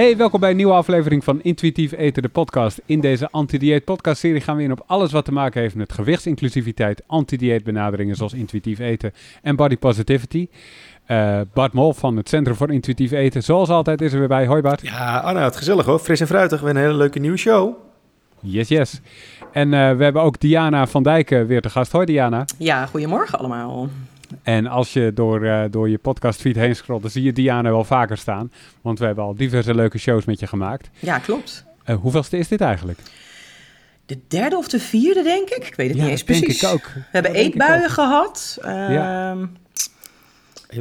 Hey, welkom bij een nieuwe aflevering van Intuïtief Eten, de podcast. In deze anti-dieet podcast serie gaan we in op alles wat te maken heeft met gewichtsinclusiviteit, anti-dieet benaderingen zoals intuïtief eten en body positivity. Uh, Bart Mol van het Centrum voor Intuïtief Eten, zoals altijd is er weer bij. Hoi Bart. Ja, Anna, het gezellig hoor. Fris en fruitig, weer een hele leuke nieuwe show. Yes, yes. En uh, we hebben ook Diana van Dijken weer te gast. Hoi Diana. Ja, goedemorgen allemaal. En als je door, uh, door je podcastfeed heen scrolt, dan zie je Diana wel vaker staan. Want we hebben al diverse leuke shows met je gemaakt. Ja, klopt. Uh, hoeveelste is dit eigenlijk? De derde of de vierde, denk ik. Ik weet het ja, niet eens precies. denk ik ook. We hebben Dat eetbuien ook. gehad. Ja. Ehm,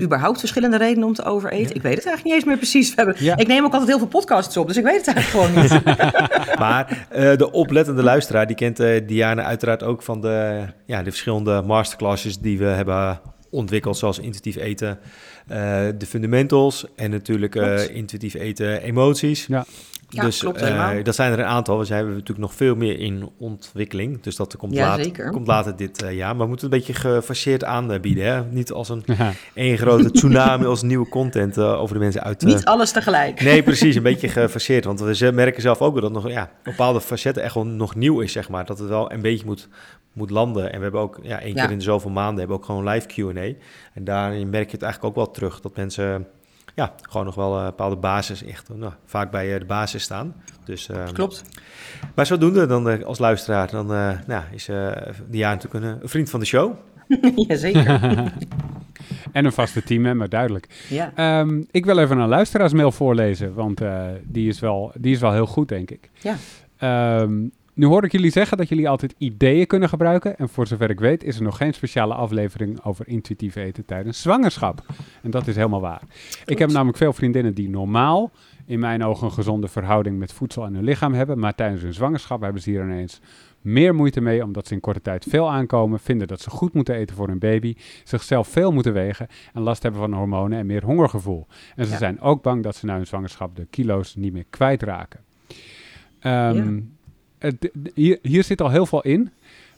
Überhaupt verschillende redenen om te overeten. Ik weet het eigenlijk niet eens meer precies. We hebben, Ja. Ik neem ook altijd heel veel podcasts op, dus ik weet het eigenlijk gewoon niet. Maar eh, de oplettende luisteraar, die kent eh, Diana uiteraard ook van de, ja, de verschillende masterclasses die we hebben ontwikkeld, zoals intuïtief eten, eh, de fundamentals en natuurlijk eh, intuïtief eten emoties. Ja. Ja, dus klopt eh, dat zijn er een aantal. We zijn natuurlijk nog veel meer in ontwikkeling. Dus dat komt, Ja, later, zeker. komt later dit eh, jaar. Maar we moeten het een beetje gefaseerd aanbieden. Hè? Niet als een Ja. één grote tsunami als nieuwe content eh, over de mensen uit te... niet alles tegelijk. Nee, precies. Een beetje gefaseerd. Want we merken zelf ook wel dat nog ja, bepaalde facetten echt wel nog nieuw is, zeg maar. Dat het wel een beetje moet, moet landen. En we hebben ook ja, één Ja. keer in de zoveel maanden hebben we ook gewoon live Q&A. En daarin merk je het eigenlijk ook wel terug. Dat mensen ja, gewoon nog wel een bepaalde basis echt nou, vaak bij eh, de basis staan. Dus, eh, Klopt. Maar zodoende dan eh, als luisteraar, dan eh, nou, is eh Diana natuurlijk een, een vriend van de show. Jazeker. En een vaste teammember, duidelijk. Ja. Ehm, ik wil even een luisteraarsmail voorlezen, want eh, die, is wel, die is wel heel goed, denk ik. Ja. Ehm, nu hoor ik jullie zeggen dat jullie altijd ideeën kunnen gebruiken. En voor zover ik weet is er nog geen speciale aflevering over intuïtief eten tijdens zwangerschap. En dat is helemaal waar. Ik heb namelijk veel vriendinnen die normaal, in mijn ogen, een gezonde verhouding met voedsel en hun lichaam hebben. Maar tijdens hun zwangerschap hebben ze hier ineens meer moeite mee, omdat ze in korte tijd veel aankomen, vinden dat ze goed moeten eten voor hun baby, zichzelf veel moeten wegen en last hebben van hormonen en meer hongergevoel. En ze Ja. zijn ook bang dat ze na hun zwangerschap de kilo's niet meer kwijtraken. Ehm, het- d- hier, hier zit al heel veel in.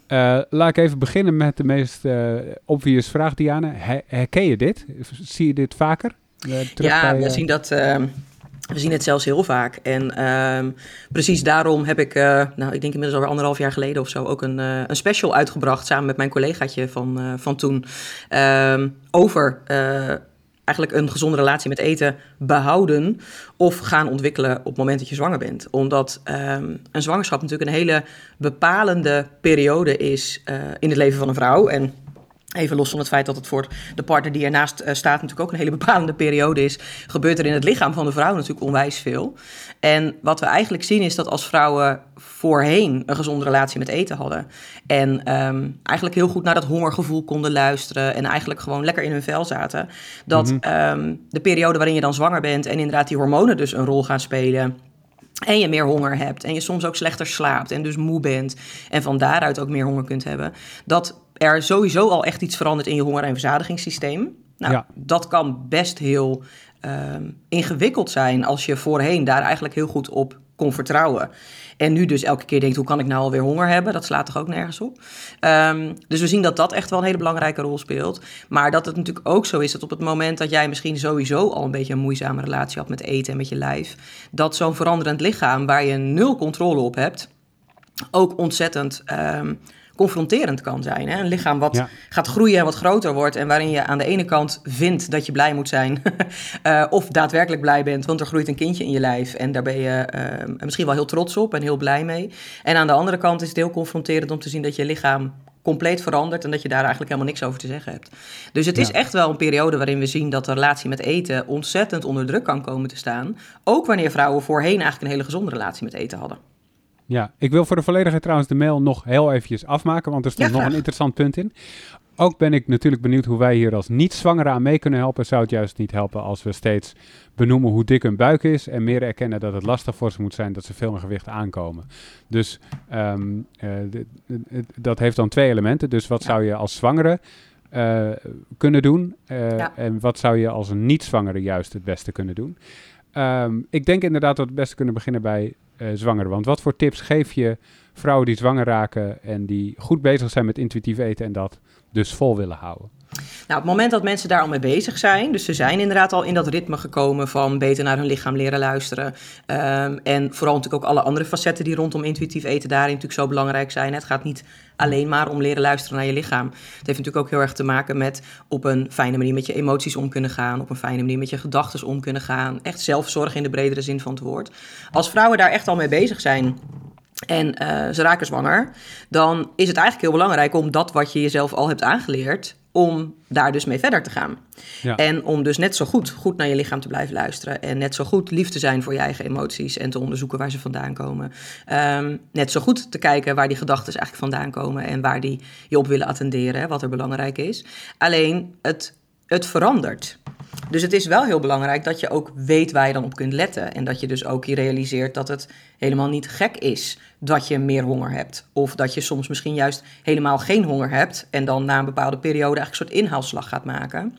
Eh, laat ik even beginnen met de meest eh, obvious vraag, Diana. Her- herken je dit? Zie je dit vaker? Eh, Ja, bij, we eh, zien dat. ehm, we zien het zelfs heel vaak. En ehm, precies daarom heb ik, eh, nou, ik denk inmiddels alweer anderhalf jaar geleden of zo, ook een, eh, een special uitgebracht samen met mijn collegaatje van, eh, van toen. ehm, over eh, eigenlijk een gezonde relatie met eten behouden of gaan ontwikkelen op het moment dat je zwanger bent. Omdat ehm, een zwangerschap natuurlijk een hele bepalende periode is eh, in het leven van een vrouw. En Even los van het feit dat het voor de partner die ernaast eh, staat natuurlijk ook een hele bepalende periode is, gebeurt er in het lichaam van de vrouw natuurlijk onwijs veel. En wat we eigenlijk zien is dat als vrouwen voorheen een gezonde relatie met eten hadden en ehm, eigenlijk heel goed naar dat hongergevoel konden luisteren en eigenlijk gewoon lekker in hun vel zaten, dat ehm, de periode waarin je dan zwanger bent en inderdaad die hormonen dus een rol gaan spelen, en je meer honger hebt en je soms ook slechter slaapt en dus moe bent en van daaruit ook meer honger kunt hebben, dat er sowieso al echt iets verandert in je honger- en verzadigingssysteem. Nou, Ja. dat kan best heel ehm, ingewikkeld zijn als je voorheen daar eigenlijk heel goed op kon vertrouwen. En nu dus elke keer denkt, hoe kan ik nou alweer honger hebben? Dat slaat toch ook nergens op? Ehm, dus we zien dat dat echt wel een hele belangrijke rol speelt. Maar dat het natuurlijk ook zo is dat op het moment dat jij misschien sowieso al een beetje een moeizame relatie had met eten en met je lijf, dat zo'n veranderend lichaam waar je nul controle op hebt, ook ontzettend ehm, confronterend kan zijn. Hè? Een lichaam wat Ja. gaat groeien en wat groter wordt en waarin je aan de ene kant vindt dat je blij moet zijn eh, of daadwerkelijk blij bent, want er groeit een kindje in je lijf en daar ben je eh, misschien wel heel trots op en heel blij mee. En aan de andere kant is het heel confronterend om te zien dat je lichaam compleet verandert en dat je daar eigenlijk helemaal niks over te zeggen hebt. Dus het is echt wel een periode waarin we zien dat de relatie met eten ontzettend onder druk kan komen te staan. Ook wanneer vrouwen voorheen eigenlijk een hele gezonde relatie met eten hadden. Ja, ik wil voor de volledigheid trouwens de mail nog heel eventjes afmaken, want er stond Ja, nog een interessant punt in. Ook ben ik natuurlijk benieuwd hoe wij hier als niet-zwangeren aan mee kunnen helpen. Zou het juist niet helpen als we steeds benoemen hoe dik hun buik is en meer erkennen dat het lastig voor ze moet zijn dat ze veel in gewicht aankomen. Dus ehm, eh, dat heeft dan twee elementen. Dus wat Ja. zou je als zwangere eh, kunnen doen eh, Ja. en wat zou je als een niet-zwangere juist het beste kunnen doen? Ehm, ik denk inderdaad dat we het beste kunnen beginnen bij zwangeren. Want wat voor tips geef je vrouwen die zwanger raken en die goed bezig zijn met intuïtief eten en dat dus vol willen houden? Nou, op het moment dat mensen daar al mee bezig zijn, dus ze zijn inderdaad al in dat ritme gekomen van beter naar hun lichaam leren luisteren. Ehm, en vooral natuurlijk ook alle andere facetten die rondom intuïtief eten daarin natuurlijk zo belangrijk zijn. Het gaat niet alleen maar om leren luisteren naar je lichaam. Het heeft natuurlijk ook heel erg te maken met op een fijne manier met je emoties om kunnen gaan, op een fijne manier met je gedachten om kunnen gaan. Echt zelfzorg in de bredere zin van het woord. Als vrouwen daar echt al mee bezig zijn en uh, ze raken zwanger, dan is het eigenlijk heel belangrijk om dat wat je jezelf al hebt aangeleerd, om daar dus mee verder te gaan. Ja. En om dus net zo goed, goed naar je lichaam te blijven luisteren. En net zo goed lief te zijn voor je eigen emoties en te onderzoeken waar ze vandaan komen. Um, net zo goed te kijken waar die gedachten eigenlijk vandaan komen en waar die je op willen attenderen, wat er belangrijk is. Alleen het, het verandert. Dus het is wel heel belangrijk dat je ook weet waar je dan op kunt letten. En dat je dus ook je realiseert dat het helemaal niet gek is dat je meer honger hebt. Of dat je soms misschien juist helemaal geen honger hebt. En dan na een bepaalde periode eigenlijk een soort inhaalslag gaat maken.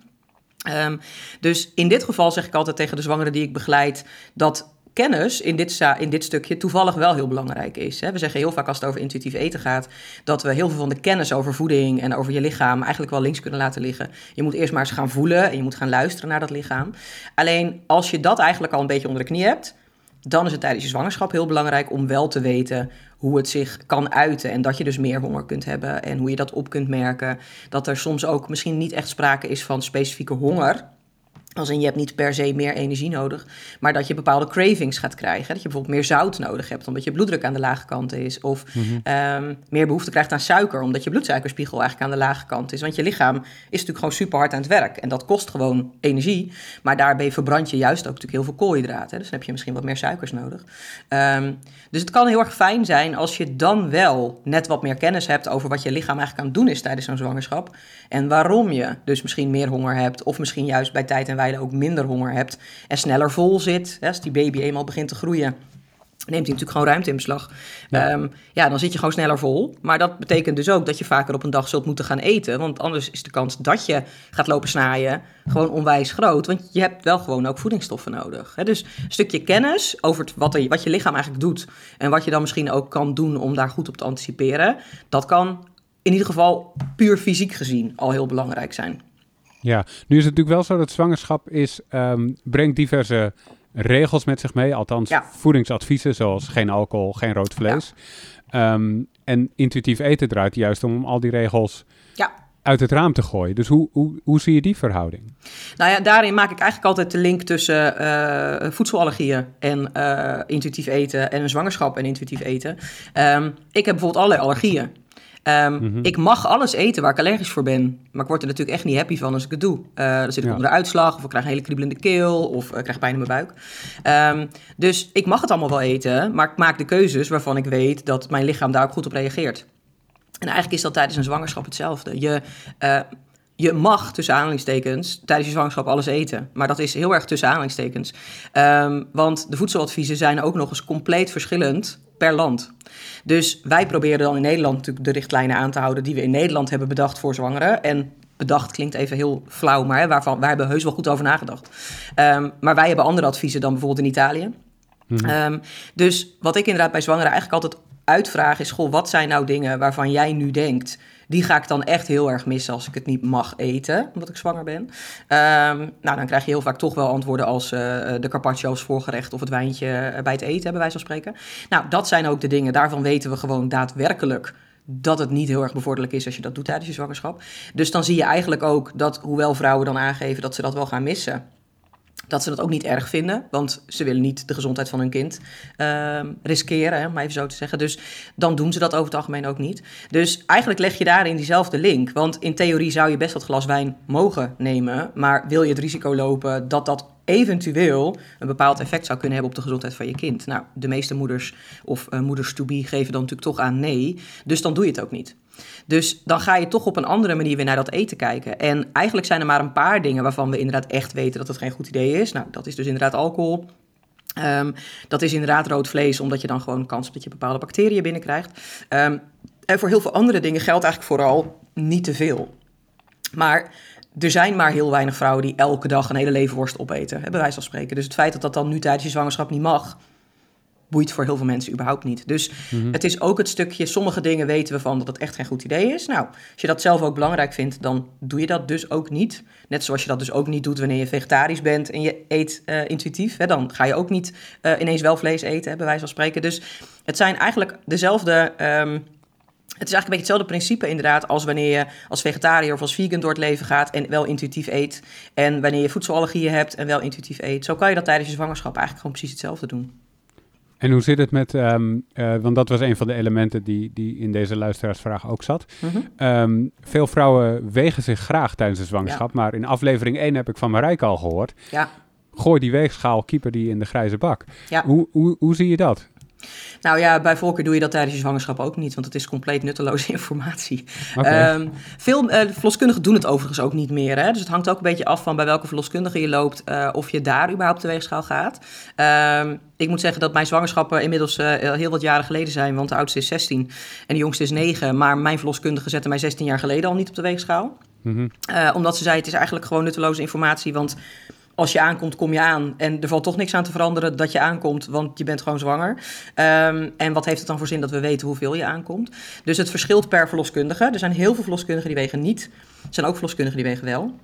Um, dus in dit geval zeg ik altijd tegen de zwangeren die ik begeleid dat kennis in dit, in dit stukje toevallig wel heel belangrijk is. We zeggen heel vaak als het over intuïtief eten gaat, dat we heel veel van de kennis over voeding en over je lichaam eigenlijk wel links kunnen laten liggen. Je moet eerst maar eens gaan voelen en je moet gaan luisteren naar dat lichaam. Alleen als je dat eigenlijk al een beetje onder de knie hebt, dan is het tijdens je zwangerschap heel belangrijk om wel te weten hoe het zich kan uiten. En dat je dus meer honger kunt hebben en hoe je dat op kunt merken. Dat er soms ook misschien niet echt sprake is van specifieke honger. Als in je hebt niet per se meer energie nodig, maar dat je bepaalde cravings gaat krijgen. Dat je bijvoorbeeld meer zout nodig hebt, omdat je bloeddruk aan de lage kant is. Of mhm. ehm, meer behoefte krijgt aan suiker, omdat je bloedsuikerspiegel eigenlijk aan de lage kant is. Want je lichaam is natuurlijk gewoon super hard aan het werk. En dat kost gewoon energie. Maar daarbij verbrand je juist ook natuurlijk heel veel koolhydraten. Dus dan heb je misschien wat meer suikers nodig. Um, dus het kan heel erg fijn zijn als je dan wel net wat meer kennis hebt over wat je lichaam eigenlijk aan het doen is tijdens zo'n zwangerschap. En waarom je dus misschien meer honger hebt, of misschien juist bij tijd en wijle ook minder honger hebt en sneller vol zit. Als die baby eenmaal begint te groeien, neemt hij natuurlijk gewoon ruimte in beslag. Ja. Ehm, ja, dan zit je gewoon sneller vol. Maar dat betekent dus ook dat je vaker op een dag zult moeten gaan eten. Want anders is de kans dat je gaat lopen snaaien gewoon onwijs groot. Want je hebt wel gewoon ook voedingsstoffen nodig. Hè? Dus een stukje kennis over wat, er, wat je lichaam eigenlijk doet. En wat je dan misschien ook kan doen om daar goed op te anticiperen. Dat kan in ieder geval puur fysiek gezien al heel belangrijk zijn. Ja, nu is het natuurlijk wel zo dat zwangerschap is, um, brengt diverse regels met zich mee. Althans, voedingsadviezen zoals geen alcohol, geen rood vlees. Ehm, en intuïtief eten draait juist om al die regels ja. uit het raam te gooien. Dus hoe, hoe, hoe zie je die verhouding? Nou ja, daarin maak ik eigenlijk altijd de link tussen uh, voedselallergieën en uh, intuïtief eten en een zwangerschap en intuïtief eten. Um, ik heb bijvoorbeeld allerlei allergieën. Um, Ik mag alles eten waar ik allergisch voor ben. Maar ik word er natuurlijk echt niet happy van als ik het doe. Uh, dan zit ik onder de uitslag, of ik krijg een hele kriebelende keel, of ik krijg pijn in mijn buik. Um, dus ik mag het allemaal wel eten, maar ik maak de keuzes waarvan ik weet dat mijn lichaam daar ook goed op reageert. En eigenlijk is dat tijdens een zwangerschap hetzelfde. Je, uh, je mag tussen aanhalingstekens tijdens je zwangerschap alles eten. Maar dat is heel erg tussen aanhalingstekens. Um, want de voedseladviezen zijn ook nog eens compleet verschillend per land. Dus wij proberen dan in Nederland natuurlijk de richtlijnen aan te houden die we in Nederland hebben bedacht voor zwangeren. En bedacht klinkt even heel flauw, maar hè, waarvan, wij hebben heus wel goed over nagedacht. Um, maar wij hebben andere adviezen dan bijvoorbeeld in Italië. Mhm. Um, dus wat ik inderdaad bij zwangeren eigenlijk altijd uitvraag is: goh, wat zijn nou dingen waarvan jij nu denkt die ga ik dan echt heel erg missen als ik het niet mag eten, omdat ik zwanger ben. Um, nou, dan krijg je heel vaak toch wel antwoorden als uh, de carpaccio als voorgerecht of het wijntje eh, bij het eten, hebben wij zo spreken. Nou, dat zijn ook de dingen. Daarvan weten we gewoon daadwerkelijk dat het niet heel erg bevorderlijk is als je dat doet tijdens je zwangerschap. Dus dan zie je eigenlijk ook dat, hoewel vrouwen dan aangeven dat ze dat wel gaan missen, dat ze dat ook niet erg vinden, want ze willen niet de gezondheid van hun kind uh, riskeren, om even zo te zeggen. Dus dan doen ze dat over het algemeen ook niet. Dus eigenlijk leg je daarin diezelfde link, want in theorie zou je best wat glas wijn mogen nemen, maar wil je het risico lopen dat dat eventueel een bepaald effect zou kunnen hebben op de gezondheid van je kind? Nou, de meeste moeders of uh, moeders to be geven dan natuurlijk toch aan nee, dus dan doe je het ook niet. Dus dan ga je toch op een andere manier weer naar dat eten kijken. En eigenlijk zijn er maar een paar dingen waarvan we inderdaad echt weten dat het geen goed idee is. Nou, dat is dus inderdaad alcohol. Um, dat is inderdaad rood vlees, omdat je dan gewoon kans hebt dat je bepaalde bacteriën binnenkrijgt. Um, en voor heel veel andere dingen geldt eigenlijk vooral niet te veel. Maar er zijn maar heel weinig vrouwen die elke dag een hele levenworst opeten, bij wijze van spreken. Dus het feit dat dat dan nu tijdens je zwangerschap niet mag, boeit voor heel veel mensen überhaupt niet. Dus Mhm. het is ook het stukje, sommige dingen weten we van dat het echt geen goed idee is. Nou, als je dat zelf ook belangrijk vindt, dan doe je dat dus ook niet. Net zoals je dat dus ook niet doet wanneer je vegetarisch bent en je eet eh, intuïtief. Hè, dan ga je ook niet eh, ineens wel vlees eten, hè, bij wijze van spreken. Dus het zijn eigenlijk dezelfde... ehm, het is eigenlijk een beetje hetzelfde principe inderdaad als wanneer je als vegetariër of als vegan door het leven gaat en wel intuïtief eet. En wanneer je voedselallergieën hebt en wel intuïtief eet. Zo kan je dat tijdens je zwangerschap eigenlijk gewoon precies hetzelfde doen. En hoe zit het met, eh, want dat was een van de elementen die, die in deze luisteraarsvraag ook zat. Mhm. Ehm, veel vrouwen wegen zich graag tijdens de zwangerschap, maar in aflevering 1 heb ik van Marijke al gehoord. Ja. Gooi die weegschaal, keeper die in de grijze bak. Ja. Hoe, hoe, hoe zie je dat? Nou ja, bij voorkeur doe je dat tijdens je zwangerschap ook niet, want het is compleet nutteloze informatie. Oké. Ehm, veel eh, verloskundigen doen het overigens ook niet meer. Hè? Dus het hangt ook een beetje af van bij welke verloskundige je loopt, eh, of je daar überhaupt op de weegschaal gaat. Ehm, ik moet zeggen dat mijn zwangerschappen inmiddels eh, heel wat jaren geleden zijn, want de oudste is 16 en de jongste is 9. Maar mijn verloskundige zette mij 16 jaar geleden al niet op de weegschaal. Mhm. Omdat ze zei, het is eigenlijk gewoon nutteloze informatie, want als je aankomt, kom je aan. En er valt toch niks aan te veranderen dat je aankomt, want je bent gewoon zwanger. Ehm, en wat heeft het dan voor zin dat we weten hoeveel je aankomt? Dus het verschilt per verloskundige. Er zijn heel veel verloskundigen die wegen niet. Er zijn ook verloskundigen die wegen wel.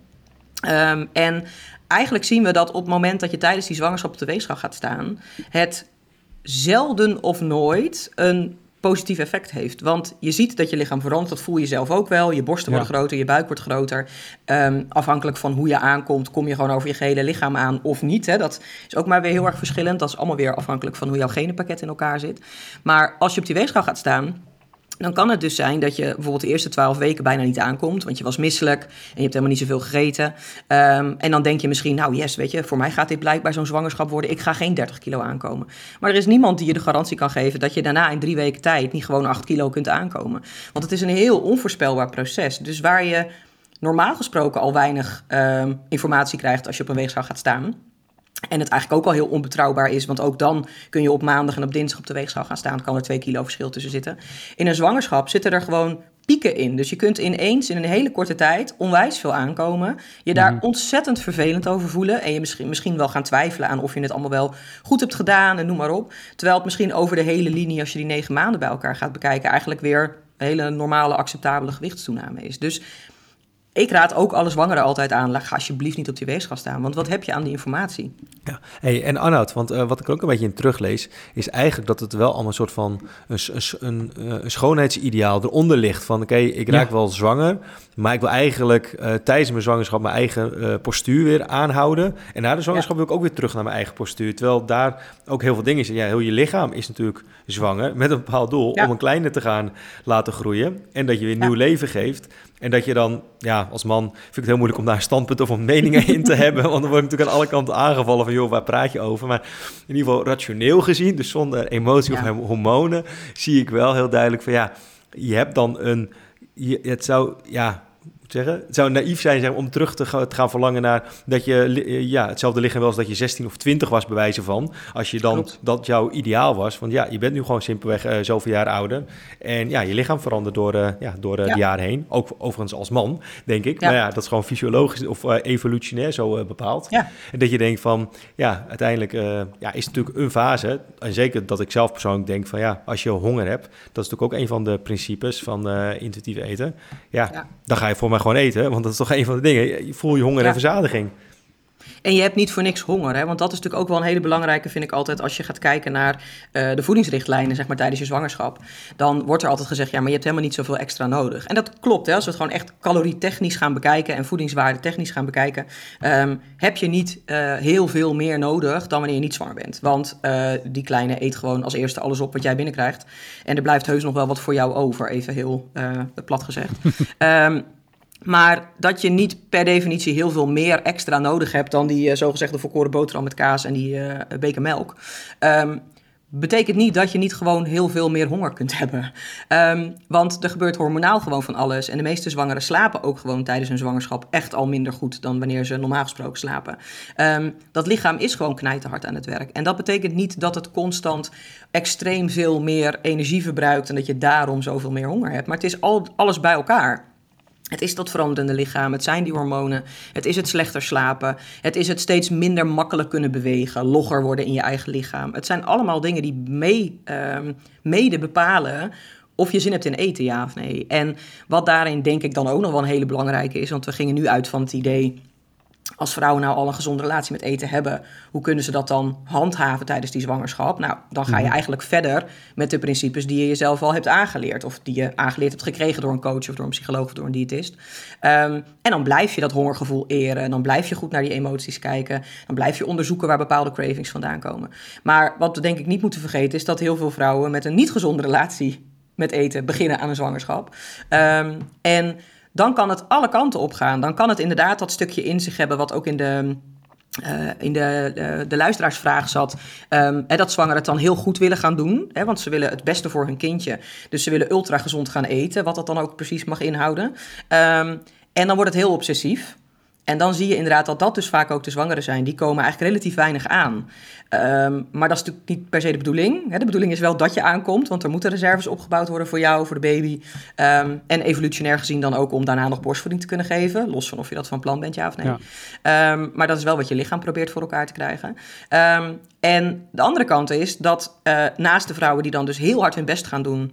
Ehm, en eigenlijk zien we dat op het moment dat je tijdens die zwangerschap op de weegschaal gaat staan, het zelden of nooit een positief effect heeft. Want je ziet dat je lichaam verandert, dat voel je zelf ook wel. Je borsten Ja. worden groter, je buik wordt groter. Ehm, afhankelijk van hoe je aankomt, kom je gewoon over je gehele lichaam aan of niet. Hè? Dat is ook maar weer heel erg verschillend. Dat is allemaal weer afhankelijk van hoe jouw genenpakket in elkaar zit. Maar als je op die weegschaal gaat staan, dan kan het dus zijn dat je bijvoorbeeld de eerste twaalf weken bijna niet aankomt. Want je was misselijk en je hebt helemaal niet zoveel gegeten. Ehm, en dan denk je misschien, nou yes, weet je, voor mij gaat dit blijkbaar zo'n zwangerschap worden. Ik ga geen 30 kilo aankomen. Maar er is niemand die je de garantie kan geven dat je daarna in drie weken tijd niet gewoon 8 kilo kunt aankomen. Want het is een heel onvoorspelbaar proces. Dus waar je normaal gesproken al weinig ehm, informatie krijgt als je op een weegschaal gaat staan. En het eigenlijk ook al heel onbetrouwbaar is, want ook dan kun je op maandag en op dinsdag op de weegschaal gaan staan. Kan er twee kilo verschil tussen zitten. In een zwangerschap zitten er gewoon pieken in. Dus je kunt ineens in een hele korte tijd onwijs veel aankomen. Je daar Mhm. ontzettend vervelend over voelen. En je misschien, misschien wel gaan twijfelen aan of je het allemaal wel goed hebt gedaan en noem maar op. Terwijl het misschien over de hele linie, als je die negen maanden bij elkaar gaat bekijken, eigenlijk weer een hele normale, acceptabele gewichtstoename is. Dus ik raad ook alle zwangeren altijd aan, ga alsjeblieft niet op die weegschaal staan. Want wat heb je aan die informatie? Ja, hey, en Arnoud, want eh, wat ik er ook een beetje in teruglees, is eigenlijk dat het wel allemaal een soort van een, een, eh, een schoonheidsideaal eronder ligt. Van oké, ik raak Ja. wel zwanger, maar ik wil eigenlijk eh, tijdens mijn zwangerschap mijn eigen postuur weer aanhouden. En na de zwangerschap wil ik ook weer terug naar mijn eigen postuur. Terwijl daar ook heel veel dingen zijn. Ja, heel je lichaam is natuurlijk zwanger met een bepaald doel Ja. om een kleine te gaan laten groeien. En dat je weer Ja. nieuw leven geeft. En dat je dan, ja, als man vind ik het heel moeilijk om daar een standpunt of meningen in te hebben. Want dan word ik natuurlijk aan alle kanten aangevallen van, joh, waar praat je over? Maar in ieder geval rationeel gezien, dus zonder emotie Ja. of hormonen, zie ik wel heel duidelijk van, ja, je hebt dan een, je, het zou, ja, zeggen, het zou naïef zijn zeg, om terug te gaan, verlangen naar dat je eh, ja, hetzelfde lichaam wel als dat je 16 of 20 was, bij wijze van. Als je dan Klopt. dat jouw ideaal was. Want ja, je bent nu gewoon simpelweg eh, zoveel jaar ouder. En ja, je lichaam verandert door, eh, ja, door Ja. de jaren heen. Ook overigens als man, denk ik. Ja. Maar ja, dat is gewoon fysiologisch of evolutionair zo bepaald. Ja. En dat je denkt van, ja, uiteindelijk ja, is het natuurlijk een fase. En zeker dat ik zelf persoonlijk denk van, ja, als je honger hebt, dat is natuurlijk ook een van de principes van intuïtief eten. Ja, Ja. dan ga je voor mij gewoon eten, want dat is toch een van de dingen. Je voel je honger Ja. en verzadiging. En je hebt niet voor niks honger, hè? want dat is natuurlijk ook wel een hele belangrijke, vind ik altijd, als je gaat kijken naar eh, de voedingsrichtlijnen, zeg maar, tijdens je zwangerschap. Dan wordt er altijd gezegd, ja, maar je hebt helemaal niet zoveel extra nodig. En dat klopt, hè? als we het gewoon echt calorietechnisch gaan bekijken en voedingswaarde technisch gaan bekijken, ehm, heb je niet eh, heel veel meer nodig dan wanneer je niet zwanger bent. Want eh, die kleine eet gewoon als eerste alles op wat jij binnenkrijgt. En er blijft heus nog wel wat voor jou over, even heel plat gezegd. Ehm, maar dat je niet per definitie heel veel meer extra nodig hebt dan die eh, zogezegde volkoren boterham met kaas en die eh, beker melk. ehm, betekent niet dat je niet gewoon heel veel meer honger kunt hebben. Ehm, want er gebeurt hormonaal gewoon van alles. En de meeste zwangeren slapen ook gewoon tijdens hun zwangerschap echt al minder goed dan wanneer ze normaal gesproken slapen. Ehm, dat lichaam is gewoon knijterhard aan het werk. En dat betekent niet dat het constant extreem veel meer energie verbruikt en dat je daarom zoveel meer honger hebt. Maar het is al, alles bij elkaar. Het is dat veranderende lichaam, het zijn die hormonen, het is het slechter slapen, het is het steeds minder makkelijk kunnen bewegen, logger worden in je eigen lichaam. Het zijn allemaal dingen die mee, um, mede bepalen of je zin hebt in eten, ja of nee. En wat daarin denk ik dan ook nog wel een hele belangrijke is, want we gingen nu uit van het idee als vrouwen nou al een gezonde relatie met eten hebben, hoe kunnen ze dat dan handhaven tijdens die zwangerschap? Nou, dan ga je mhm. eigenlijk verder met de principes die je jezelf al hebt aangeleerd. Of die je aangeleerd hebt gekregen door een coach of door een psycholoog of door een diëtist. Um, en dan blijf je dat hongergevoel eren. Dan blijf je goed naar die emoties kijken. Dan blijf je onderzoeken waar bepaalde cravings vandaan komen. Maar wat we denk ik niet moeten vergeten is dat heel veel vrouwen met een niet gezonde relatie met eten beginnen aan een zwangerschap. Um, en dan kan het alle kanten op gaan. Dan kan het inderdaad dat stukje in zich hebben, wat ook in de. Uh, in de, de, de, luisteraarsvraag zat, um, hè, dat zwangeren het dan heel goed willen gaan doen. Hè, want ze willen het beste voor hun kindje. Dus ze willen ultra gezond gaan eten, wat dat dan ook precies mag inhouden. Um, en dan wordt het heel obsessief. En dan zie je inderdaad dat dat dus vaak ook de zwangeren zijn. Die komen eigenlijk relatief weinig aan. Um, maar dat is natuurlijk niet per se de bedoeling. De bedoeling is wel dat je aankomt, want er moeten reserves opgebouwd worden voor jou, voor de baby. Um, en evolutionair gezien dan ook om daarna nog borstvoeding te kunnen geven. Los van of je dat van plan bent, ja of nee. Ja. Um, maar dat is wel wat je lichaam probeert voor elkaar te krijgen. en de andere kant is dat uh, naast de vrouwen die dan dus heel hard hun best gaan doen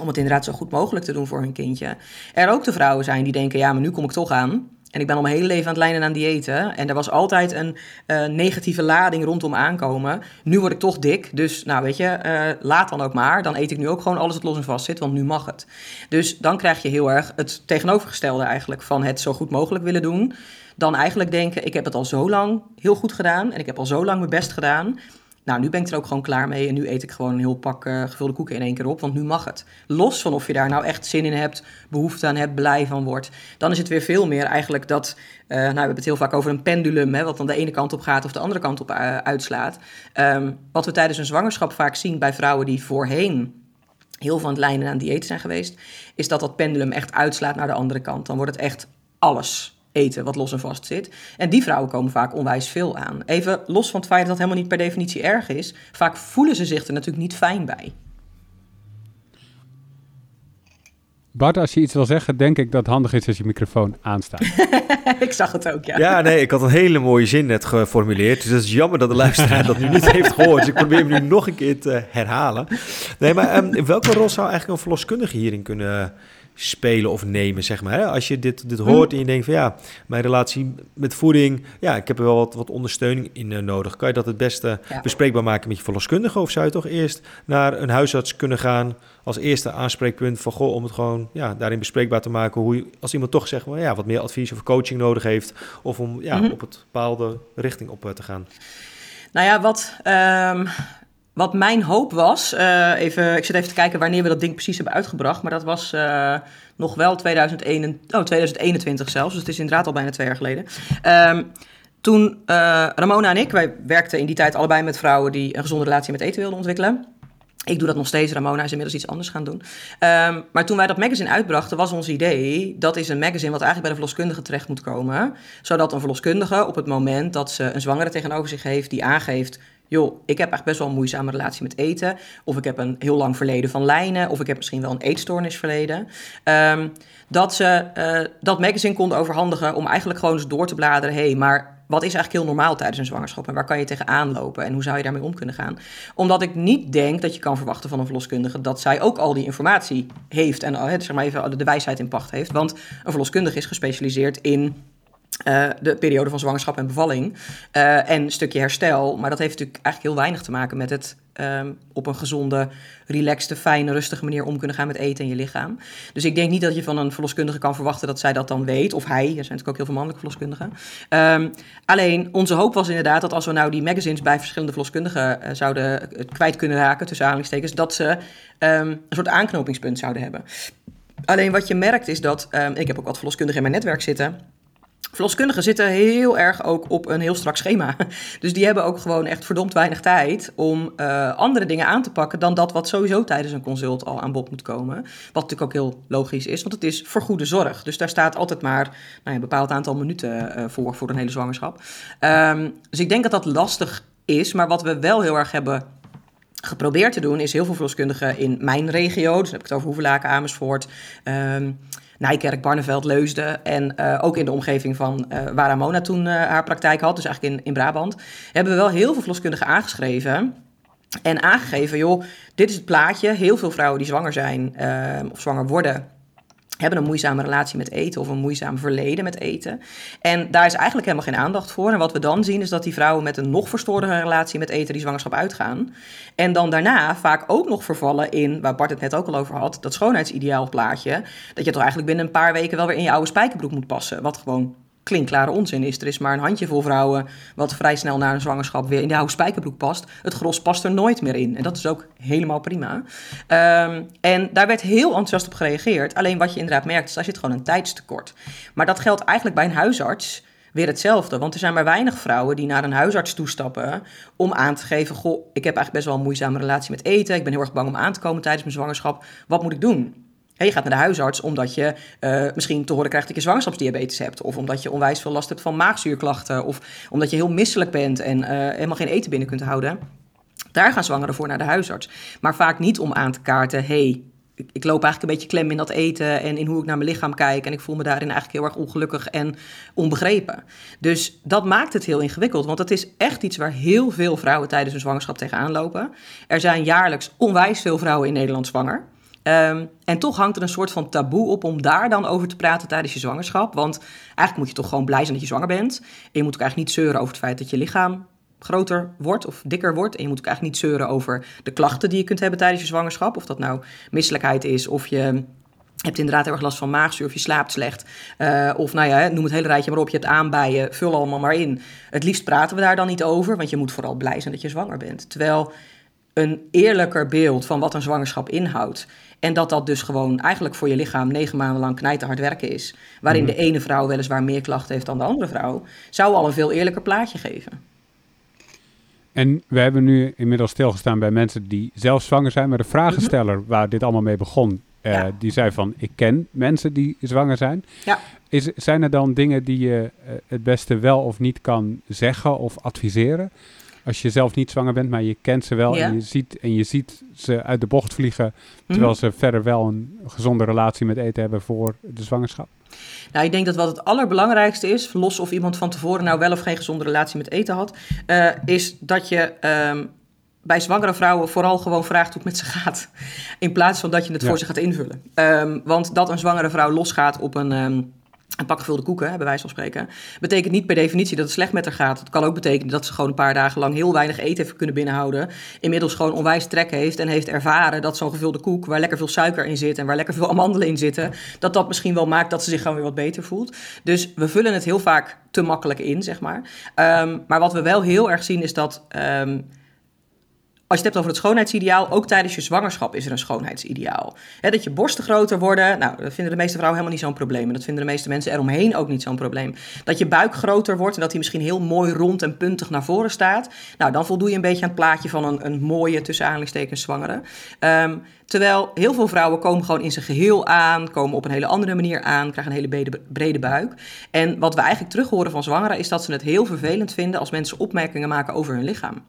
om het inderdaad zo goed mogelijk te doen voor hun kindje, er ook de vrouwen zijn die denken, ja, maar nu kom ik toch aan. En ik ben al mijn hele leven aan het lijnen aan diëten. En er was altijd een uh, negatieve lading rondom aankomen. Nu word ik toch dik. Dus nou weet je, uh, laat dan ook maar. Dan eet ik nu ook gewoon alles wat los en vast zit. Want nu mag het. Dus dan krijg je heel erg het tegenovergestelde eigenlijk. Van het zo goed mogelijk willen doen. Dan eigenlijk denken, ik heb het al zo lang heel goed gedaan. En ik heb al zo lang mijn best gedaan. Nou, nu ben ik er ook gewoon klaar mee en nu eet ik gewoon een heel pak uh, gevulde koeken in één keer op, want nu mag het. Los van of je daar nou echt zin in hebt, behoefte aan hebt, blij van wordt, dan is het weer veel meer eigenlijk dat, uh, nou, we hebben het heel vaak over een pendulum, hè, wat dan de ene kant op gaat of de andere kant op uh, uitslaat. Um, wat we tijdens een zwangerschap vaak zien bij vrouwen die voorheen heel van het lijnen aan dieet zijn geweest, is dat dat pendulum echt uitslaat naar de andere kant. Dan wordt het echt alles eten wat los en vast zit. En die vrouwen komen vaak onwijs veel aan. Even los van het feit dat dat helemaal niet per definitie erg is. Vaak voelen ze zich er natuurlijk niet fijn bij. Bart, als je iets wil zeggen, denk ik dat het handig is als je microfoon aanstaat. ik zag het ook, ja. Ja, nee, ik had een hele mooie zin net geformuleerd. Dus het is jammer dat de luisteraar dat nu niet heeft gehoord. Dus ik probeer hem nu nog een keer te herhalen. Nee, maar um, welke rol zou eigenlijk een verloskundige hierin kunnen spelen of nemen, zeg maar. Als je dit, dit hoort mhm. en je denkt van ja, mijn relatie met voeding, ja, ik heb er wel wat, wat ondersteuning in uh, nodig. Kan je dat het beste bespreekbaar maken met je verloskundige? Of zou je toch eerst naar een huisarts kunnen gaan als eerste aanspreekpunt van goh, om het gewoon ja, daarin bespreekbaar te maken hoe je, als iemand toch zegt, well, ja, wat meer advies of coaching nodig heeft, of om ja, mhm. op het bepaalde richting op uh, te gaan. Nou ja, wat um, wat mijn hoop was, uh, even, ik zit even te kijken wanneer we dat ding precies hebben uitgebracht, maar dat was uh, nog wel 2001, oh, 2021 zelfs, dus het is inderdaad al bijna twee jaar geleden. Um, toen uh, Ramona en ik, wij werkten in die tijd allebei met vrouwen die een gezonde relatie met eten wilden ontwikkelen. Ik doe dat nog steeds. Ramona is inmiddels iets anders gaan doen. Um, maar toen wij dat magazine uitbrachten, was ons idee... dat is een magazine wat eigenlijk bij de verloskundige terecht moet komen. Zodat een verloskundige op het moment dat ze een zwangere tegenover zich heeft... die aangeeft, joh, ik heb echt best wel een moeizame relatie met eten. Of ik heb een heel lang verleden van lijnen. Of ik heb misschien wel een eetstoornisverleden. Um, dat ze uh, dat magazine konden overhandigen om eigenlijk gewoon eens door te bladeren. Hey, maar wat is eigenlijk heel normaal tijdens een zwangerschap en waar kan je tegenaan lopen en hoe zou je daarmee om kunnen gaan? Omdat ik niet denk dat je kan verwachten van een verloskundige dat zij ook al die informatie heeft en uh, zeg maar even de wijsheid in pacht heeft. Want een verloskundige is gespecialiseerd in uh, de periode van zwangerschap en bevalling. Uh, en een stukje herstel. Maar dat heeft natuurlijk eigenlijk heel weinig te maken met het um, op een gezonde, relaxte, fijne, rustige manier om kunnen gaan met eten en je lichaam. Dus ik denk niet dat je van een verloskundige kan verwachten dat zij dat dan weet. Of hij, er zijn natuurlijk ook heel veel mannelijke verloskundigen. Um, alleen onze hoop was inderdaad dat als we nou die magazines bij verschillende verloskundigen uh, zouden kwijt kunnen raken, tussen aanhalingstekens, dat ze um, een soort aanknopingspunt zouden hebben. Alleen wat je merkt is dat, ik heb ook wat verloskundigen in mijn netwerk zitten Verloskundigen zitten heel erg ook op een heel strak schema. Dus die hebben ook gewoon echt verdomd weinig tijd om uh, andere dingen aan te pakken dan dat wat sowieso tijdens een consult al aan bod moet komen. Wat natuurlijk ook heel logisch is, want het is voor goede zorg. Dus daar staat altijd maar nou een bepaald aantal minuten uh, voor, voor een hele zwangerschap. Um, dus ik denk dat dat lastig is, maar wat we wel heel erg hebben geprobeerd te doen, is heel veel verloskundigen in mijn regio, dus dan heb ik het over Hoevelaken, Amersfoort... Um, Nijkerk, Barneveld, Leusden en ook in de omgeving van waar Ramona toen haar praktijk had, dus eigenlijk in, in Brabant, hebben we wel heel veel verloskundigen aangeschreven en aangegeven, joh, dit is het plaatje. Heel veel vrouwen die zwanger zijn of zwanger worden, hebben een moeizame relatie met eten of een moeizaam verleden met eten. En daar is eigenlijk helemaal geen aandacht voor. En wat we dan zien is dat die vrouwen met een nog verstoorde relatie met eten die zwangerschap uitgaan. En dan daarna vaak ook nog vervallen in, waar Bart het net ook al over had, dat schoonheidsideaal plaatje. Dat je toch eigenlijk binnen een paar weken wel weer in je oude spijkerbroek moet passen. Wat gewoon klinkklare onzin is. Er is maar een handjevol vrouwen wat vrij snel na een zwangerschap weer in de oude spijkerbroek past. Het gros past er nooit meer in. En dat is ook helemaal prima. Ehm, en daar werd heel enthousiast op gereageerd. Alleen wat je inderdaad merkt, is daar zit gewoon een tijdstekort. Maar dat geldt eigenlijk bij een huisarts weer hetzelfde. Want er zijn maar weinig vrouwen die naar een huisarts toestappen om aan te geven: Goh, ik heb eigenlijk best wel een moeizame relatie met eten. Ik ben heel erg bang om aan te komen tijdens mijn zwangerschap. Wat moet ik doen? Je gaat naar de huisarts omdat je uh, misschien te horen krijgt dat je zwangerschapsdiabetes hebt. Of omdat je onwijs veel last hebt van maagzuurklachten. Of omdat je heel misselijk bent en uh, helemaal geen eten binnen kunt houden. Daar gaan zwangeren voor naar de huisarts. Maar vaak niet om aan te kaarten, hey, ik loop eigenlijk een beetje klem in dat eten en in hoe ik naar mijn lichaam kijk. En ik voel me daarin eigenlijk heel erg ongelukkig en onbegrepen. Dus dat maakt het heel ingewikkeld, want het is echt iets waar heel veel vrouwen tijdens hun zwangerschap tegenaan lopen. Er zijn jaarlijks onwijs veel vrouwen in Nederland zwanger. Um, en toch hangt er een soort van taboe op om daar dan over te praten tijdens je zwangerschap. Want eigenlijk moet je toch gewoon blij zijn dat je zwanger bent. En je moet ook eigenlijk niet zeuren over het feit dat je lichaam groter wordt of dikker wordt. En je moet ook eigenlijk niet zeuren over de klachten die je kunt hebben tijdens je zwangerschap. Of dat nou misselijkheid is of je hebt inderdaad heel erg last van maagzuur of je slaapt slecht. Uh, of nou ja, noem het hele rijtje maar op, je hebt aanbijen, vul allemaal maar in. Het liefst praten we daar dan niet over, want je moet vooral blij zijn dat je zwanger bent. Terwijl een eerlijker beeld van wat een zwangerschap inhoudt en dat dat dus gewoon eigenlijk voor je lichaam negen maanden lang knijterhard werken is. Waarin mhm. de ene vrouw weliswaar meer klachten heeft dan de andere vrouw. Zou al een veel eerlijker plaatje geven. En we hebben nu inmiddels stilgestaan bij mensen die zelf zwanger zijn. Maar de vragensteller mhm. waar dit allemaal mee begon, uh, die zei van ik ken mensen die zwanger zijn. Ja. Is, zijn er dan dingen die je uh, het beste wel of niet kan zeggen of adviseren? Als je zelf niet zwanger bent, maar je kent ze wel en, je ziet, en je ziet ze uit de bocht vliegen, terwijl mhm. ze verder wel een gezonde relatie met eten hebben voor de zwangerschap? Nou, ik denk dat wat het allerbelangrijkste is, los of iemand van tevoren nou wel of geen gezonde relatie met eten had, uh, is dat je um, bij zwangere vrouwen vooral gewoon vraagt hoe het met ze gaat. In plaats van dat je het voor ze gaat invullen. Um, want dat een zwangere vrouw losgaat op een. Um, een pak gevulde koeken, bij wijze van spreken, betekent niet per definitie dat het slecht met haar gaat. Het kan ook betekenen dat ze gewoon een paar dagen lang heel weinig eten heeft kunnen binnenhouden. Inmiddels gewoon onwijs trek heeft en heeft ervaren dat zo'n gevulde koek, waar lekker veel suiker in zit en waar lekker veel amandelen in zitten, dat dat misschien wel maakt dat ze zich gewoon weer wat beter voelt. Dus we vullen het heel vaak te makkelijk in, zeg maar. Um, maar wat we wel heel erg zien is dat. Um, als je het hebt over het schoonheidsideaal, ook tijdens je zwangerschap is er een schoonheidsideaal. dat je borsten groter worden, nou, dat vinden de meeste vrouwen helemaal niet zo'n probleem. En dat vinden de meeste mensen eromheen ook niet zo'n probleem. Dat je buik groter wordt en dat hij misschien heel mooi rond en puntig naar voren staat. Nou, dan voldoe je een beetje aan het plaatje van een, een mooie, tussen aanhalingstekens, zwangere. Ehm, terwijl heel veel vrouwen komen gewoon in zijn geheel aan, komen op een hele andere manier aan, krijgen een hele brede, brede buik. En wat we eigenlijk terug horen van zwangeren is dat ze het heel vervelend vinden als mensen opmerkingen maken over hun lichaam.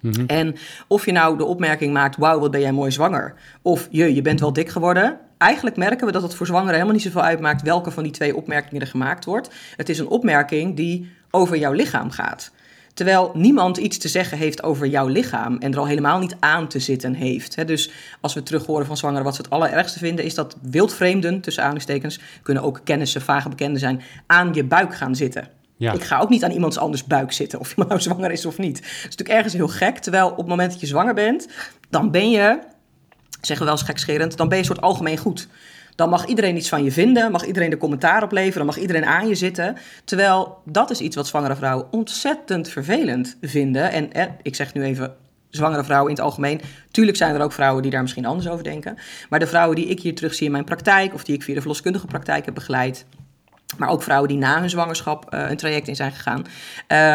Mhm. En of je nou de opmerking maakt, wauw, wat ben jij mooi zwanger. Of je, je bent wel dik geworden. Eigenlijk merken we dat het voor zwangeren helemaal niet zoveel uitmaakt welke van die twee opmerkingen er gemaakt wordt. Het is een opmerking die over jouw lichaam gaat. Terwijl niemand iets te zeggen heeft over jouw lichaam en er al helemaal niet aan te zitten heeft. Dus als we terug horen van zwangeren wat ze het allerergste vinden, is dat wildvreemden, tussen aanhalingstekens, kunnen ook kennissen, vage bekenden zijn, aan je buik gaan zitten. Ik ga ook niet aan iemands anders buik zitten, of iemand nou zwanger is of niet. Dat is natuurlijk ergens heel gek. Terwijl op het moment dat je zwanger bent, dan ben je, zeggen we wel eens gekscherend, dan ben je een soort algemeen goed. Dan mag iedereen iets van je vinden, mag iedereen de commentaar opleveren, dan mag iedereen aan je zitten. Terwijl dat is iets wat zwangere vrouwen ontzettend vervelend vinden. En ik zeg nu even zwangere vrouwen in het algemeen. Tuurlijk zijn er ook vrouwen die daar misschien anders over denken. Maar de vrouwen die ik hier terug zie in mijn praktijk, of die ik via de verloskundige praktijk heb begeleid, maar ook vrouwen die na hun zwangerschap uh, een traject in zijn gegaan.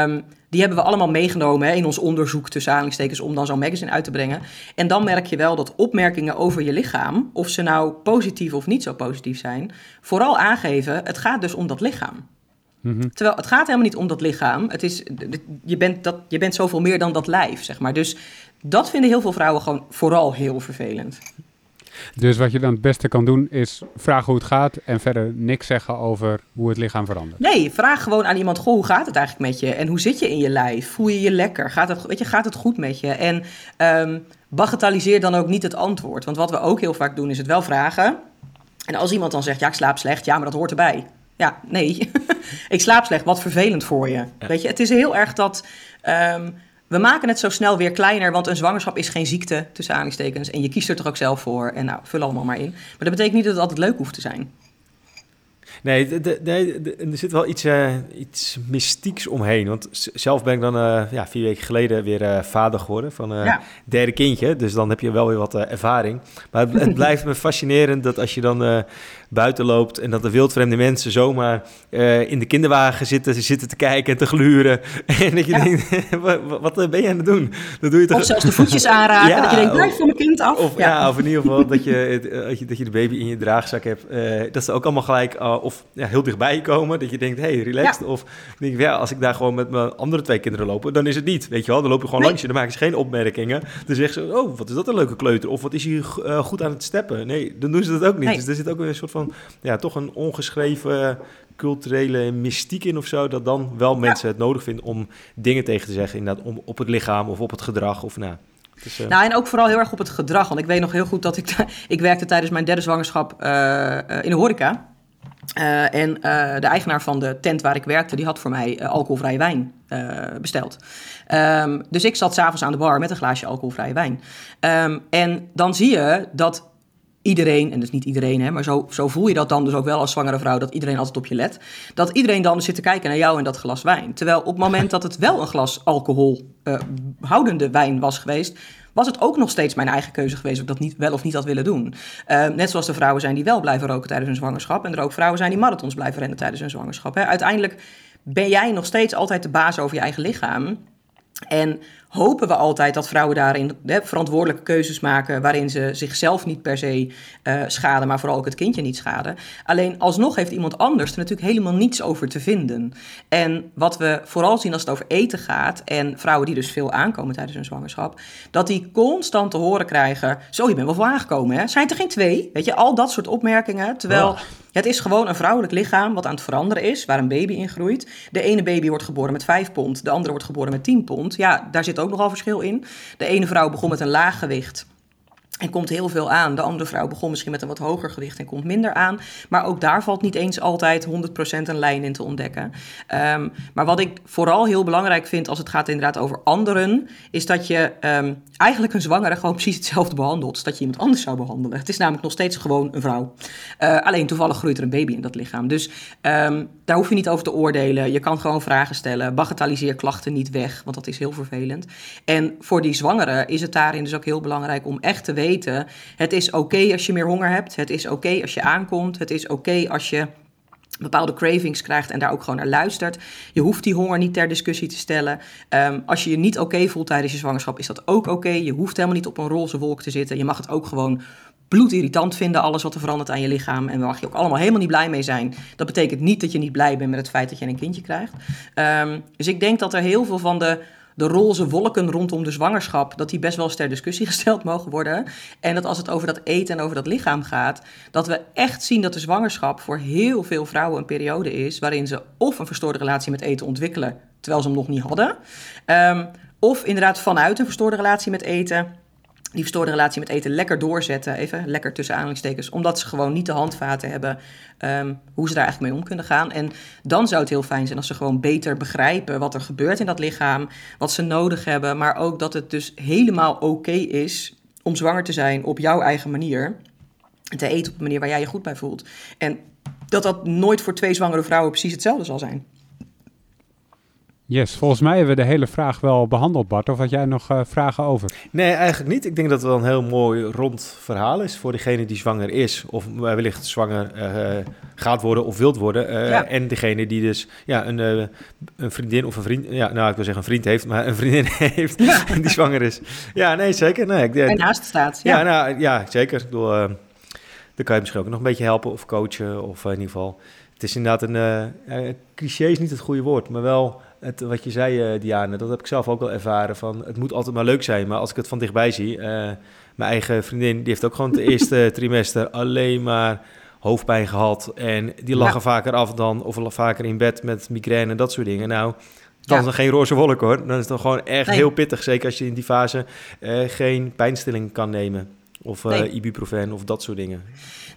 Um, die hebben we allemaal meegenomen hè, in ons onderzoek tussen aanhalingstekens om dan zo'n magazine uit te brengen. En dan merk je wel dat opmerkingen over je lichaam, of ze nou positief of niet zo positief zijn, vooral aangeven, het gaat dus om dat lichaam. Mhm. Terwijl het gaat helemaal niet om dat lichaam. Het is, je, bent dat, je bent zoveel meer dan dat lijf, zeg maar. Dus dat vinden heel veel vrouwen gewoon vooral heel vervelend. Dus wat je dan het beste kan doen is vragen hoe het gaat en verder niks zeggen over hoe het lichaam verandert. Nee, vraag gewoon aan iemand, goh, hoe gaat het eigenlijk met je? En hoe zit je in je lijf? Voel je je lekker? Gaat het, weet je, gaat het goed met je? En um, bagatelliseer dan ook niet het antwoord. Want wat we ook heel vaak doen is het wel vragen. En als iemand dan zegt, ja, ik slaap slecht, ja, maar dat hoort erbij. Ja, nee, ik slaap slecht, wat vervelend voor je. Weet je, het is heel erg dat... Um, we maken het zo snel weer kleiner, want een zwangerschap is geen ziekte, tussen aanhalingstekens. En je kiest er toch ook zelf voor. En nou, vul allemaal maar in. Maar dat betekent niet dat het altijd leuk hoeft te zijn. Nee, de, de, er zit wel iets, uh, iets mystieks omheen. Want zelf ben ik dan uh, ja, vier weken geleden weer uh, vader geworden van een ja. derde kindje. Dus dan heb je wel weer wat ervaring. Maar het, het blijft me fascinerend dat als je dan buiten loopt en dat de wildvreemde mensen zomaar uh, in de kinderwagen zitten, zitten te kijken en te gluren. En dat je denkt, wat, ben je aan het doen? Dat doe je toch... Of zelfs de voetjes aanraken, ja, dat je denkt, blijf van mijn kind af. Of, ja. of in ieder geval dat je, dat je, dat je de baby in je draagzak hebt. Uh, dat ze ook allemaal gelijk uh, of ja, heel dichtbij komen. Dat je denkt, hey, relaxed. Of denk ik, ja, als ik daar gewoon met mijn andere twee kinderen loop, dan is het niet. Weet je wel, dan loop je gewoon nee. langs je, dan maken ze geen opmerkingen. Dan zeggen ze, oh, wat is dat een leuke kleuter? Of wat is hij goed aan het steppen? Nee, dan doen ze dat ook niet. Nee. Dus er zit ook een soort van ja, toch een ongeschreven culturele mystiek in of zo, dat dan wel mensen het nodig vinden om dingen tegen te zeggen, inderdaad, om, op het lichaam of op het gedrag of nou. Dus, uh... Nou, en ook vooral heel erg op het gedrag. Want ik weet nog heel goed dat ik... ik werkte tijdens mijn derde zwangerschap uh, in de horeca. Uh, en de eigenaar van de tent waar ik werkte, die had voor mij alcoholvrije wijn besteld. Um, dus ik zat s'avonds aan de bar met een glaasje alcoholvrije wijn. Um, en dan zie je dat iedereen, en dus niet iedereen, hè, maar zo, zo voel je dat dan dus ook wel als zwangere vrouw, dat iedereen altijd op je let. Dat iedereen dan zit te kijken naar jou en dat glas wijn. Terwijl op het moment dat het wel een glas alcohol uh, houdende wijn was geweest, was het ook nog steeds mijn eigen keuze geweest of ik dat niet, wel of niet had willen doen. Uh, net zoals er vrouwen zijn die wel blijven roken tijdens hun zwangerschap en er ook vrouwen zijn die marathons blijven rennen tijdens hun zwangerschap. Hè. Uiteindelijk ben jij nog steeds altijd de baas over je eigen lichaam. En hopen we altijd dat vrouwen daarin verantwoordelijke keuzes maken waarin ze zichzelf niet per se uh, schaden, maar vooral ook het kindje niet schaden. Alleen alsnog heeft iemand anders er natuurlijk helemaal niets over te vinden. En wat we vooral zien als het over eten gaat en vrouwen die dus veel aankomen tijdens hun zwangerschap, dat die constant te horen krijgen: Zo, je bent wel veel aangekomen, hè? Zijn er geen twee? Weet je, al dat soort opmerkingen. Terwijl. Het is gewoon een vrouwelijk lichaam wat aan het veranderen is, waar een baby in groeit. De ene baby wordt geboren met 5 pond, de andere wordt geboren met 10 pond. Ja, daar zit ook nogal verschil in. De ene vrouw begon met een laag gewicht. En komt heel veel aan. De andere vrouw begon misschien met een wat hoger gewicht en komt minder aan. Maar ook daar valt niet eens altijd 100% een lijn in te ontdekken. Um, maar wat ik vooral heel belangrijk vind als het gaat inderdaad over anderen, is dat je um, eigenlijk een zwangere gewoon precies hetzelfde behandelt dat je iemand anders zou behandelen. Het is namelijk nog steeds gewoon een vrouw. Uh, alleen toevallig groeit er een baby in dat lichaam. Dus um, daar hoef je niet over te oordelen. Je kan gewoon vragen stellen. Bagatelliseer klachten niet weg, want dat is heel vervelend. En voor die zwangere is het daarin dus ook heel belangrijk om echt te weten weten. Het is oké als je meer honger hebt. Het is oké als je aankomt. Het is oké als je bepaalde cravings krijgt en daar ook gewoon naar luistert. Je hoeft die honger niet ter discussie te stellen. Um, als je je niet oké voelt tijdens je zwangerschap, is dat ook oké. Je hoeft helemaal niet op een roze wolk te zitten. Je mag het ook gewoon bloedirritant vinden, alles wat er verandert aan je lichaam. En daar mag je ook allemaal helemaal niet blij mee zijn. Dat betekent niet dat je niet blij bent met het feit dat je een kindje krijgt. Um, dus ik denk dat er heel veel van de de roze wolken rondom de zwangerschap, dat die best wel eens ter discussie gesteld mogen worden. En dat als het over dat eten en over dat lichaam gaat, dat we echt zien dat de zwangerschap voor heel veel vrouwen een periode is waarin ze of een verstoorde relatie met eten ontwikkelen, terwijl ze hem nog niet hadden. Um, of inderdaad vanuit een verstoorde relatie met eten die verstoorde relatie met eten lekker doorzetten, even lekker tussen aanhalingstekens, omdat ze gewoon niet de handvaten hebben um, hoe ze daar eigenlijk mee om kunnen gaan. En dan zou het heel fijn zijn als ze gewoon beter begrijpen wat er gebeurt in dat lichaam, wat ze nodig hebben, maar ook dat het dus helemaal oké is om zwanger te zijn op jouw eigen manier. En te eten op een manier waar jij je goed bij voelt. En dat dat nooit voor twee zwangere vrouwen precies hetzelfde zal zijn. Yes, volgens mij hebben we de hele vraag wel behandeld, Bart. Of had jij nog uh, vragen over? Nee, eigenlijk niet. Ik denk dat het wel een heel mooi rond verhaal is voor degene die zwanger is. Of wellicht zwanger uh, gaat worden of wilt worden. Uh, ja. En degene die dus ja, een, een vriendin of een vriend... Ja, nou, ik wil zeggen een vriend heeft, maar een vriendin heeft ja. die zwanger is. Ja, nee, zeker. Nee, ik, en naast staat. Ja, ja, nou, ja zeker. Ik bedoel dan kan je misschien ook nog een beetje helpen of coachen. Of in ieder geval, het is inderdaad een, uh, cliché is niet het goede woord, maar wel het, wat je zei, uh, Diane, dat heb ik zelf ook wel ervaren. Van, het moet altijd maar leuk zijn, maar als ik het van dichtbij zie, mijn eigen vriendin, die heeft ook gewoon het eerste trimester alleen maar hoofdpijn gehad. En die lachen vaker af dan, of vaker in bed met migraine en dat soort dingen. Nou, dan is dan geen roze wolk hoor. Dan is het dan gewoon echt heel pittig. Zeker als je in die fase uh, geen pijnstilling kan nemen. Of uh, ibuprofen of dat soort dingen.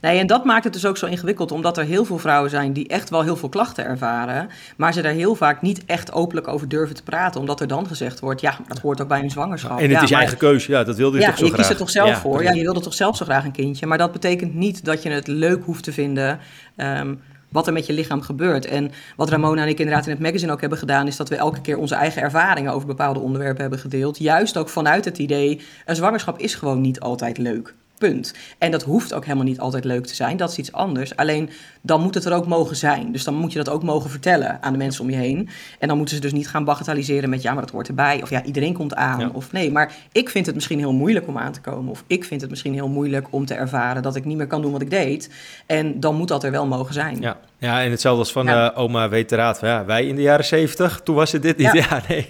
Nee, en dat maakt het dus ook zo ingewikkeld, omdat er heel veel vrouwen zijn die echt wel heel veel klachten ervaren, maar ze daar heel vaak niet echt openlijk over durven te praten, omdat er dan gezegd wordt, ja, dat hoort ook bij een zwangerschap. En het is je eigen keuze, ja, dat wilde je ja, toch zo je graag. kiest er toch zelf voor, ja, je wilde toch zelf zo graag een kindje, maar dat betekent niet dat je het leuk hoeft te vinden. Ehm, wat er met je lichaam gebeurt. En wat Ramona en ik inderdaad in het magazine ook hebben gedaan, is dat we elke keer onze eigen ervaringen over bepaalde onderwerpen hebben gedeeld. Juist ook vanuit het idee, een zwangerschap is gewoon niet altijd leuk. Punt. En dat hoeft ook helemaal niet altijd leuk te zijn. Dat is iets anders. Alleen dan moet het er ook mogen zijn. Dus dan moet je dat ook mogen vertellen aan de mensen om je heen. En dan moeten ze dus niet gaan bagatelliseren met ja, maar dat hoort erbij. Of ja, iedereen komt aan. Of nee, maar ik vind het misschien heel moeilijk om aan te komen. Of ik vind het misschien heel moeilijk om te ervaren dat ik niet meer kan doen wat ik deed. En dan moet dat er wel mogen zijn. Ja, ja en hetzelfde als van ja. uh, oma weteraad. Ja, wij in de jaren zeventig, toen was het dit niet. Ja, ja nee,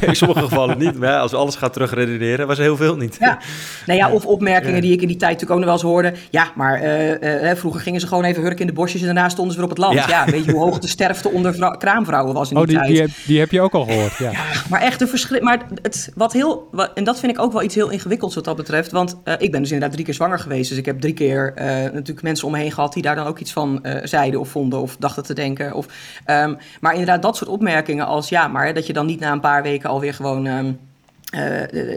in sommige gevallen niet. Maar als alles gaat terugredeneren, was er heel veel niet. Ja, nou ja, of opmerkingen die ik in die tijd natuurlijk ook nog wel eens hoorde. Ja, maar uh, uh, vroeger gingen ze gewoon even hurken in de bosjes en daarna stonden ze weer op het land. Ja, weet je hoe hoog de sterfte onder kraamvrouwen was in die, oh, die tijd. Die heb, die heb je ook al gehoord, ja. ja maar echt de verschil. Maar het, wat heel, wat, en dat vind ik ook wel iets heel ingewikkelds wat dat betreft. Want uh, ik ben dus inderdaad drie keer zwanger geweest. Dus ik heb drie keer uh, natuurlijk mensen om me heen gehad die daar dan ook iets van uh, zeiden of vonden of dachten te denken. Of, um, maar inderdaad, dat soort opmerkingen als ja, maar dat je dan niet na een paar weken alweer gewoon. Um,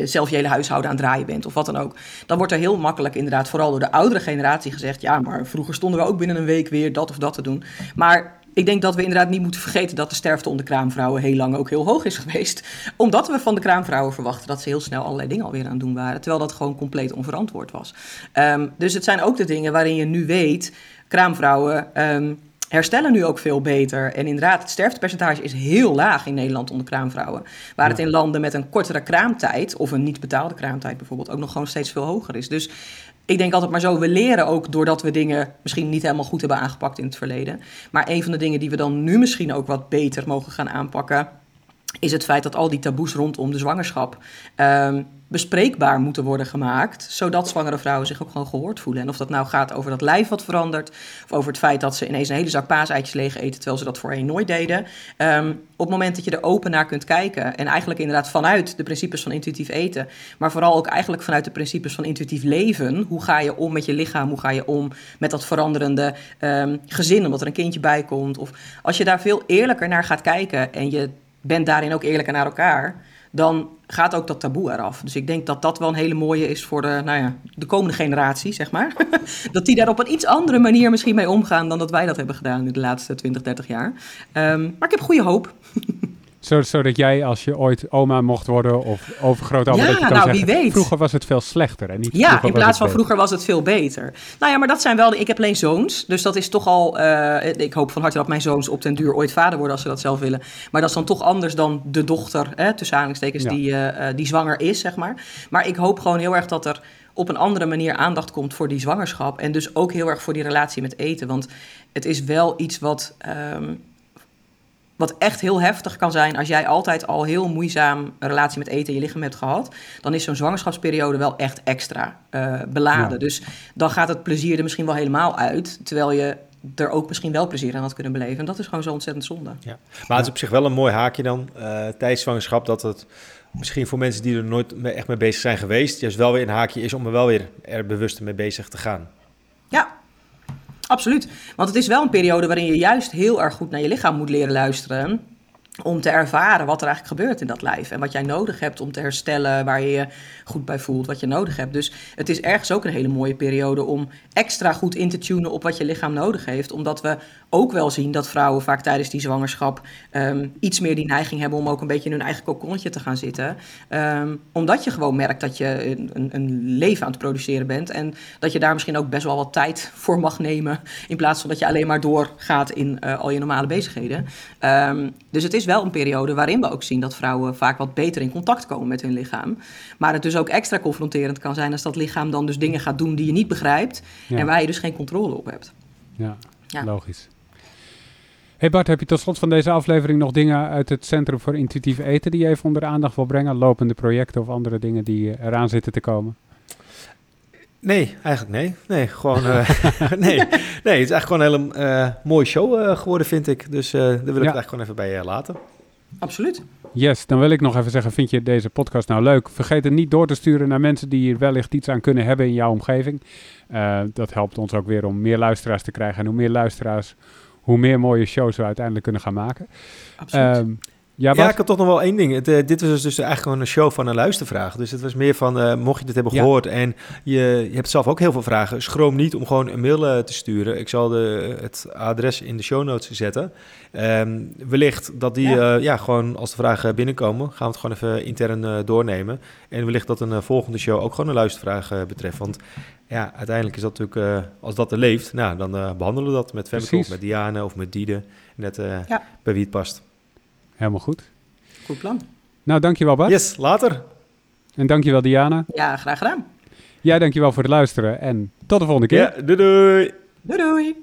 zelf je hele huishouden aan het draaien bent of wat dan ook. Dan wordt er heel makkelijk inderdaad, vooral door de oudere generatie gezegd... ja, maar vroeger stonden we ook binnen een week weer dat of dat te doen. Maar ik denk dat we inderdaad niet moeten vergeten dat de sterfte onder kraamvrouwen heel lang ook heel hoog is geweest. Omdat we van de kraamvrouwen verwachten dat ze heel snel allerlei dingen alweer aan het doen waren. Terwijl dat gewoon compleet onverantwoord was. Um, dus het zijn ook de dingen waarin je nu weet, kraamvrouwen... Um, herstellen nu ook veel beter. En inderdaad, het sterftepercentage is heel laag in Nederland onder kraamvrouwen. Waar het in landen met een kortere kraamtijd, of een niet betaalde kraamtijd bijvoorbeeld, ook nog gewoon steeds veel hoger is. Dus ik denk altijd maar zo, we leren ook doordat we dingen misschien niet helemaal goed hebben aangepakt in het verleden. Maar een van de dingen die we dan nu misschien ook wat beter mogen gaan aanpakken, is het feit dat al die taboes rondom de zwangerschap um, bespreekbaar moeten worden gemaakt, zodat zwangere vrouwen zich ook gewoon gehoord voelen. En of dat nou gaat over dat lijf wat verandert, of over het feit dat ze ineens een hele zak paaseitjes leeg eten, terwijl ze dat voorheen nooit deden. Um, op het moment dat je er open naar kunt kijken, en eigenlijk inderdaad vanuit de principes van intuïtief eten, maar vooral ook eigenlijk vanuit de principes van intuïtief leven, hoe ga je om met je lichaam, hoe ga je om met dat veranderende um, gezin, omdat er een kindje bij komt. Of als je daar veel eerlijker naar gaat kijken en je bent daarin ook eerlijker naar elkaar, dan gaat ook dat taboe eraf. Dus ik denk dat dat wel een hele mooie is voor de, nou ja, de komende generatie, zeg maar. dat die daar op een iets andere manier misschien mee omgaan dan dat wij dat hebben gedaan in de laatste 20, 30 jaar. Um, maar ik heb goede hoop. Zodat zo jij, als je ooit oma mocht worden of overgrootoma, ja, dat je kan nou, zeggen, wie weet. vroeger was het veel slechter. En niet ja, in plaats van vroeger was het veel beter. Nou ja, maar dat zijn wel, de, ik heb alleen zoons, dus dat is toch al, uh, ik hoop van harte dat mijn zoons op den duur ooit vader worden als ze dat zelf willen. Maar dat is dan toch anders dan de dochter, hè, tussen aanhalingstekens, ja. die, uh, die zwanger is, zeg maar. Maar ik hoop gewoon heel erg dat er op een andere manier aandacht komt voor die zwangerschap. En dus ook heel erg voor die relatie met eten. Want het is wel iets wat... Um, wat echt heel heftig kan zijn als jij altijd al heel moeizaam een relatie met eten in je lichaam hebt gehad. Dan is zo'n zwangerschapsperiode wel echt extra uh, beladen. Ja. Dus dan gaat het plezier er misschien wel helemaal uit. Terwijl je er ook misschien wel plezier aan had kunnen beleven. En dat is gewoon zo ontzettend zonde. Ja. Maar het is op zich wel een mooi haakje dan uh, tijdens zwangerschap dat het misschien voor mensen die er nooit mee, echt mee bezig zijn geweest, juist wel weer een haakje is om er wel weer er bewust mee bezig te gaan. Ja, Absoluut. Want het is wel een periode waarin je juist heel erg goed naar je lichaam moet leren luisteren. Om te ervaren wat er eigenlijk gebeurt in dat lijf. En wat jij nodig hebt om te herstellen, waar je je goed bij voelt, wat je nodig hebt. Dus het is ergens ook een hele mooie periode om extra goed in te tunen op wat je lichaam nodig heeft. Omdat we ook wel zien dat vrouwen vaak tijdens die zwangerschap um, iets meer die neiging hebben om ook een beetje in hun eigen kokonnetje te gaan zitten. Um, omdat je gewoon merkt dat je een, een, leven aan het produceren bent. En dat je daar misschien ook best wel wat tijd voor mag nemen. In plaats van dat je alleen maar doorgaat in uh, al je normale bezigheden. Um, dus het is is wel een periode waarin we ook zien dat vrouwen vaak wat beter in contact komen met hun lichaam. Maar het dus ook extra confronterend kan zijn als dat lichaam dan dus dingen gaat doen die je niet begrijpt Ja. en waar je dus geen controle op hebt. Ja, Ja. logisch. Hey Bart, heb je tot slot van deze aflevering nog dingen uit het Centrum voor Intuïtief Eten die je even onder de aandacht wil brengen? Lopende projecten of andere dingen die eh, eraan zitten te komen? Nee, eigenlijk nee. Nee, gewoon... eh, nee. nee, het is eigenlijk gewoon een hele eh, mooie show eh, geworden, vind ik. Dus eh, daar wil ik het eigenlijk gewoon even bij laten. Absoluut. Yes, dan wil ik nog even zeggen, vind je deze podcast nou leuk? Vergeet het niet door te sturen naar mensen die hier wellicht iets aan kunnen hebben in jouw omgeving. Eh, dat helpt ons ook weer om meer luisteraars te krijgen. En hoe meer luisteraars, hoe meer mooie shows we uiteindelijk kunnen gaan maken. Absoluut. Ehm, ja, Ja, ik had toch nog wel één ding. Het, eh, dit was dus eigenlijk gewoon een show van een luistervraag. Dus het was meer van, eh, mocht je dit hebben Ja. gehoord en je, je hebt zelf ook heel veel vragen, schroom niet om gewoon een mail eh, te sturen. Ik zal de, het adres in de show notes zetten. Ehm, wellicht dat die, Ja. ja. ja, gewoon als de vragen binnenkomen, gaan we het gewoon even intern eh, doornemen. En wellicht dat een volgende show ook gewoon een luistervraag betreft. Want ja, uiteindelijk is dat natuurlijk, eh, als dat er leeft, nou, dan eh, behandelen we dat met Femke Precies. of met Diane of met Diede. Net eh, Ja. bij wie het past. Helemaal goed. Goed plan. Nou, dankjewel Bart. Yes, later. En dankjewel Diana. Ja, graag gedaan. Jij dankjewel voor het luisteren en tot de volgende keer. Ja, doei doei. Doei doei.